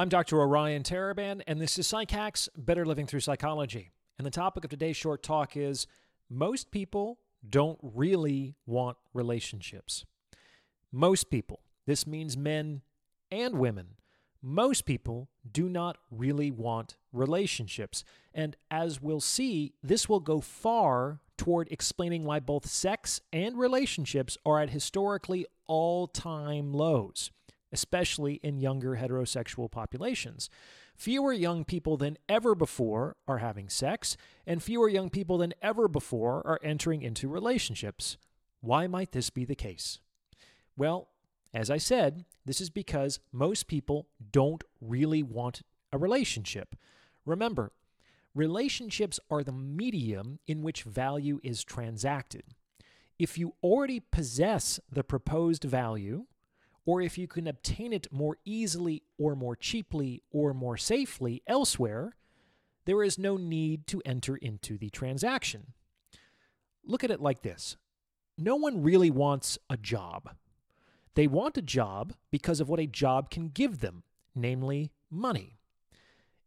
I'm Dr. Orion Taraban, and this is PsycHacks Better Living Through Psychology. And the topic of today's short talk is most people don't really want relationships. Most people, this means men and women, most people do not really want relationships. And as we'll see, this will go far toward explaining why both sex and relationships are at historically all time lows especially in younger heterosexual populations. Fewer young people than ever before are having sex, and fewer young people than ever before are entering into relationships. Why might this be the case? Well, as I said, this is because most people don't really want a relationship. Remember, relationships are the medium in which value is transacted. If you already possess the proposed value, or if you can obtain it more easily or more cheaply or more safely elsewhere, there is no need to enter into the transaction. Look at it like this no one really wants a job. They want a job because of what a job can give them, namely money.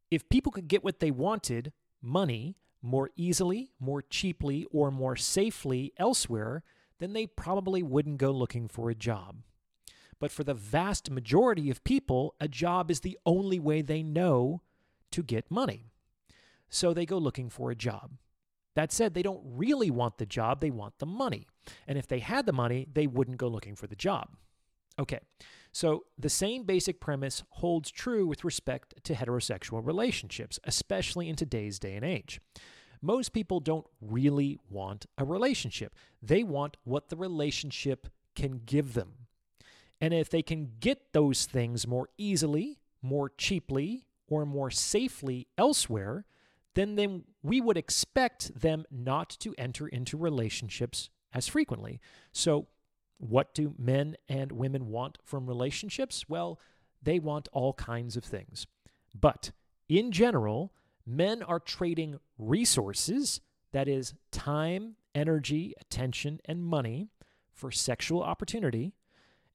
If people could get what they wanted, money, more easily, more cheaply, or more safely elsewhere, then they probably wouldn't go looking for a job. But for the vast majority of people, a job is the only way they know to get money. So they go looking for a job. That said, they don't really want the job, they want the money. And if they had the money, they wouldn't go looking for the job. Okay, so the same basic premise holds true with respect to heterosexual relationships, especially in today's day and age. Most people don't really want a relationship, they want what the relationship can give them. And if they can get those things more easily, more cheaply, or more safely elsewhere, then, then we would expect them not to enter into relationships as frequently. So, what do men and women want from relationships? Well, they want all kinds of things. But in general, men are trading resources, that is, time, energy, attention, and money, for sexual opportunity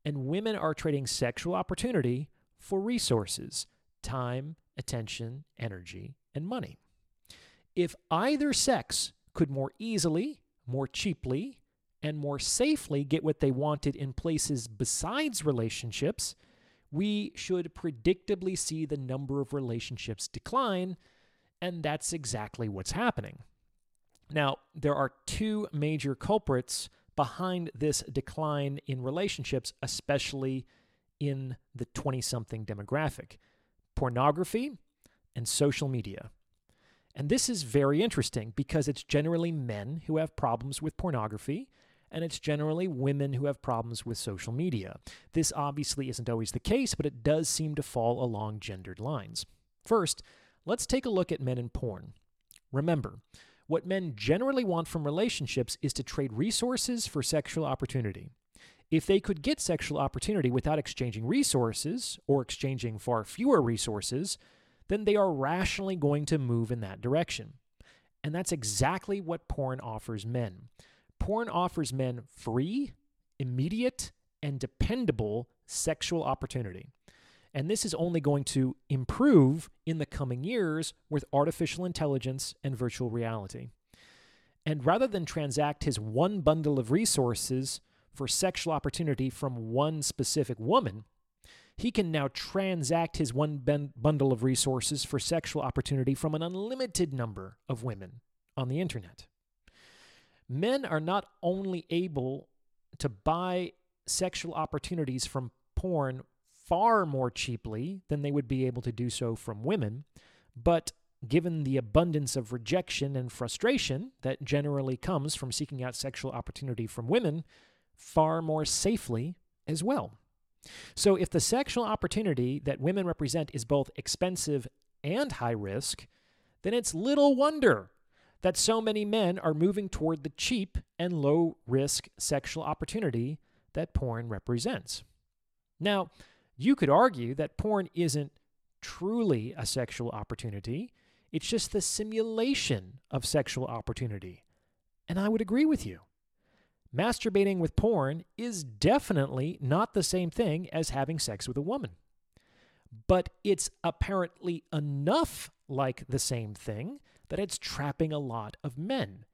and women are trading sexual opportunity for resources, time, attention, energy, and money. If either sex could more easily, more cheaply, and more safely get what they wanted in places besides relationships, we should predictably see the number of relationships decline, and that's exactly what's happening. Now, there are two major culprits behind this decline in relationships, especially in the 20 something demographic pornography and social media. And this is very interesting because it's generally men who have problems with pornography and it's generally women who have problems with social media. This obviously isn't always the case, but it does seem to fall along gendered lines. First, let's take a look at men in porn. Remember, what men generally want from relationships is to trade resources for sexual opportunity. If they could get sexual opportunity without exchanging resources or exchanging far fewer resources, then they are rationally going to move in that direction. And that's exactly what porn offers men. Porn offers men free, immediate, and dependable sexual opportunity. And this is only going to improve in the coming years with artificial intelligence and virtual reality. And rather than transact his one bundle of resources for sexual opportunity from one specific woman, he can now transact his one bundle of resources for sexual opportunity from an unlimited number of women on the internet. Men are not only able to buy sexual opportunities from porn far more cheaply than they would be able to do so from women, but given the abundance of rejection and frustration that generally comes from seeking out sexual opportunity from women, far more safely as well. So, if the sexual opportunity that women represent is both expensive and high risk, then it's little wonder that so many men are moving toward the cheap and low risk sexual opportunity that porn represents. Now, you could argue that porn isn't truly a sexual opportunity, it's just the simulation of sexual opportunity. And I would agree with you. Masturbating with porn is definitely not the same thing as having sex with a woman. but it's apparently enough like the same thing that it's trapping a lot of men,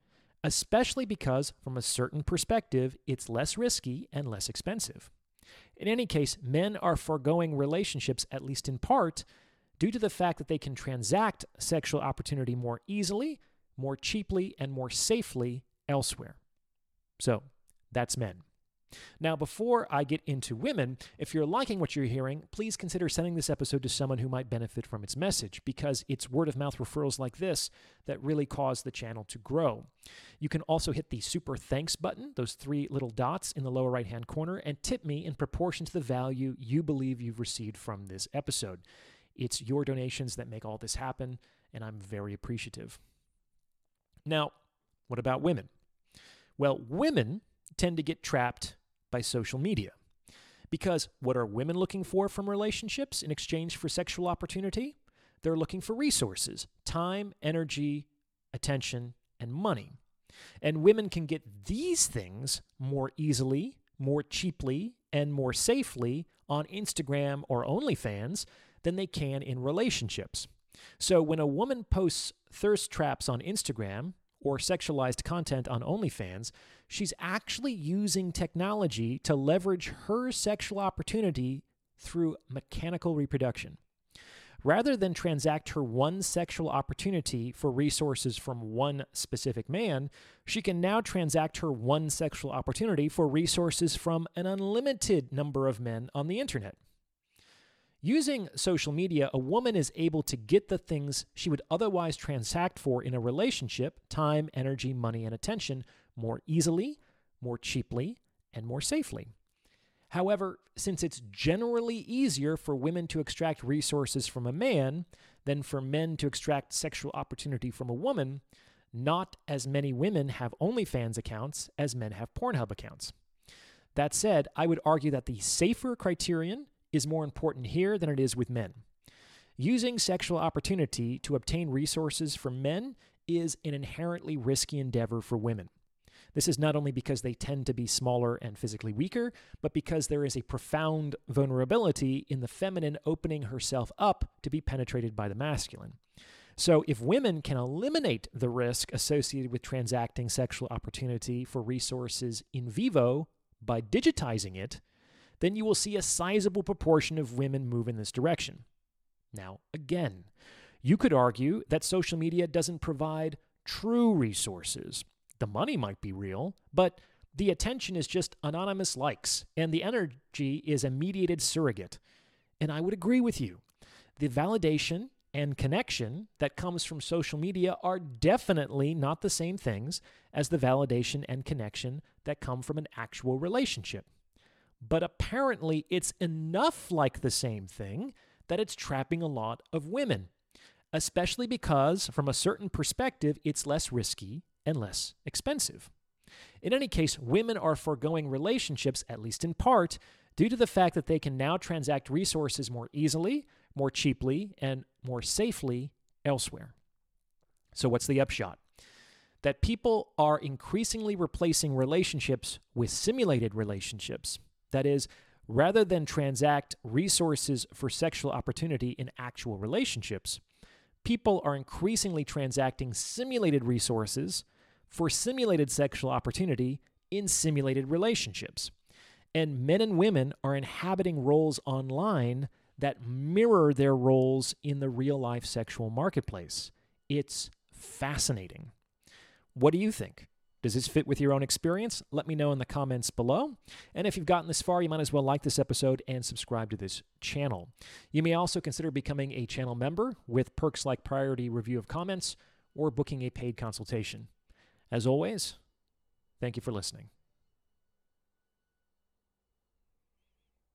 especially because, from a certain perspective, it's less risky and less expensive. In any case, men are foregoing relationships, at least in part, due to the fact that they can transact sexual opportunity more easily, more cheaply, and more safely elsewhere. So, that's men. Now, before I get into women, if you're liking what you're hearing, please consider sending this episode to someone who might benefit from its message because it's word of mouth referrals like this that really cause the channel to grow. You can also hit the super thanks button, those three little dots in the lower right hand corner, and tip me in proportion to the value you believe you've received from this episode. It's your donations that make all this happen, and I'm very appreciative. Now, what about women? Well, women tend to get trapped by social media. Because what are women looking for from relationships in exchange for sexual opportunity? They're looking for resources time, energy, attention, and money. And women can get these things more easily, more cheaply, and more safely on Instagram or OnlyFans than they can in relationships. So when a woman posts thirst traps on Instagram or sexualized content on OnlyFans, she's actually using technology to leverage her sexual opportunity through mechanical reproduction. Rather than transact her one sexual opportunity for resources from one specific man, she can now transact her one sexual opportunity for resources from an unlimited number of men on the internet. Using social media, a woman is able to get the things she would otherwise transact for in a relationship time, energy, money, and attention more easily, more cheaply, and more safely. However, since it's generally easier for women to extract resources from a man than for men to extract sexual opportunity from a woman, not as many women have OnlyFans accounts as men have Pornhub accounts. That said, I would argue that the safer criterion is more important here than it is with men. Using sexual opportunity to obtain resources from men is an inherently risky endeavor for women. This is not only because they tend to be smaller and physically weaker, but because there is a profound vulnerability in the feminine opening herself up to be penetrated by the masculine. So, if women can eliminate the risk associated with transacting sexual opportunity for resources in vivo by digitizing it, then you will see a sizable proportion of women move in this direction. Now, again, you could argue that social media doesn't provide true resources. The money might be real, but the attention is just anonymous likes, and the energy is a mediated surrogate. And I would agree with you. The validation and connection that comes from social media are definitely not the same things as the validation and connection that come from an actual relationship. But apparently, it's enough like the same thing that it's trapping a lot of women, especially because, from a certain perspective, it's less risky and less expensive. In any case, women are foregoing relationships, at least in part, due to the fact that they can now transact resources more easily, more cheaply, and more safely elsewhere. So, what's the upshot? That people are increasingly replacing relationships with simulated relationships. That is, rather than transact resources for sexual opportunity in actual relationships, people are increasingly transacting simulated resources for simulated sexual opportunity in simulated relationships. And men and women are inhabiting roles online that mirror their roles in the real life sexual marketplace. It's fascinating. What do you think? Does this fit with your own experience? Let me know in the comments below. And if you've gotten this far, you might as well like this episode and subscribe to this channel. You may also consider becoming a channel member with perks like priority review of comments or booking a paid consultation. As always, thank you for listening.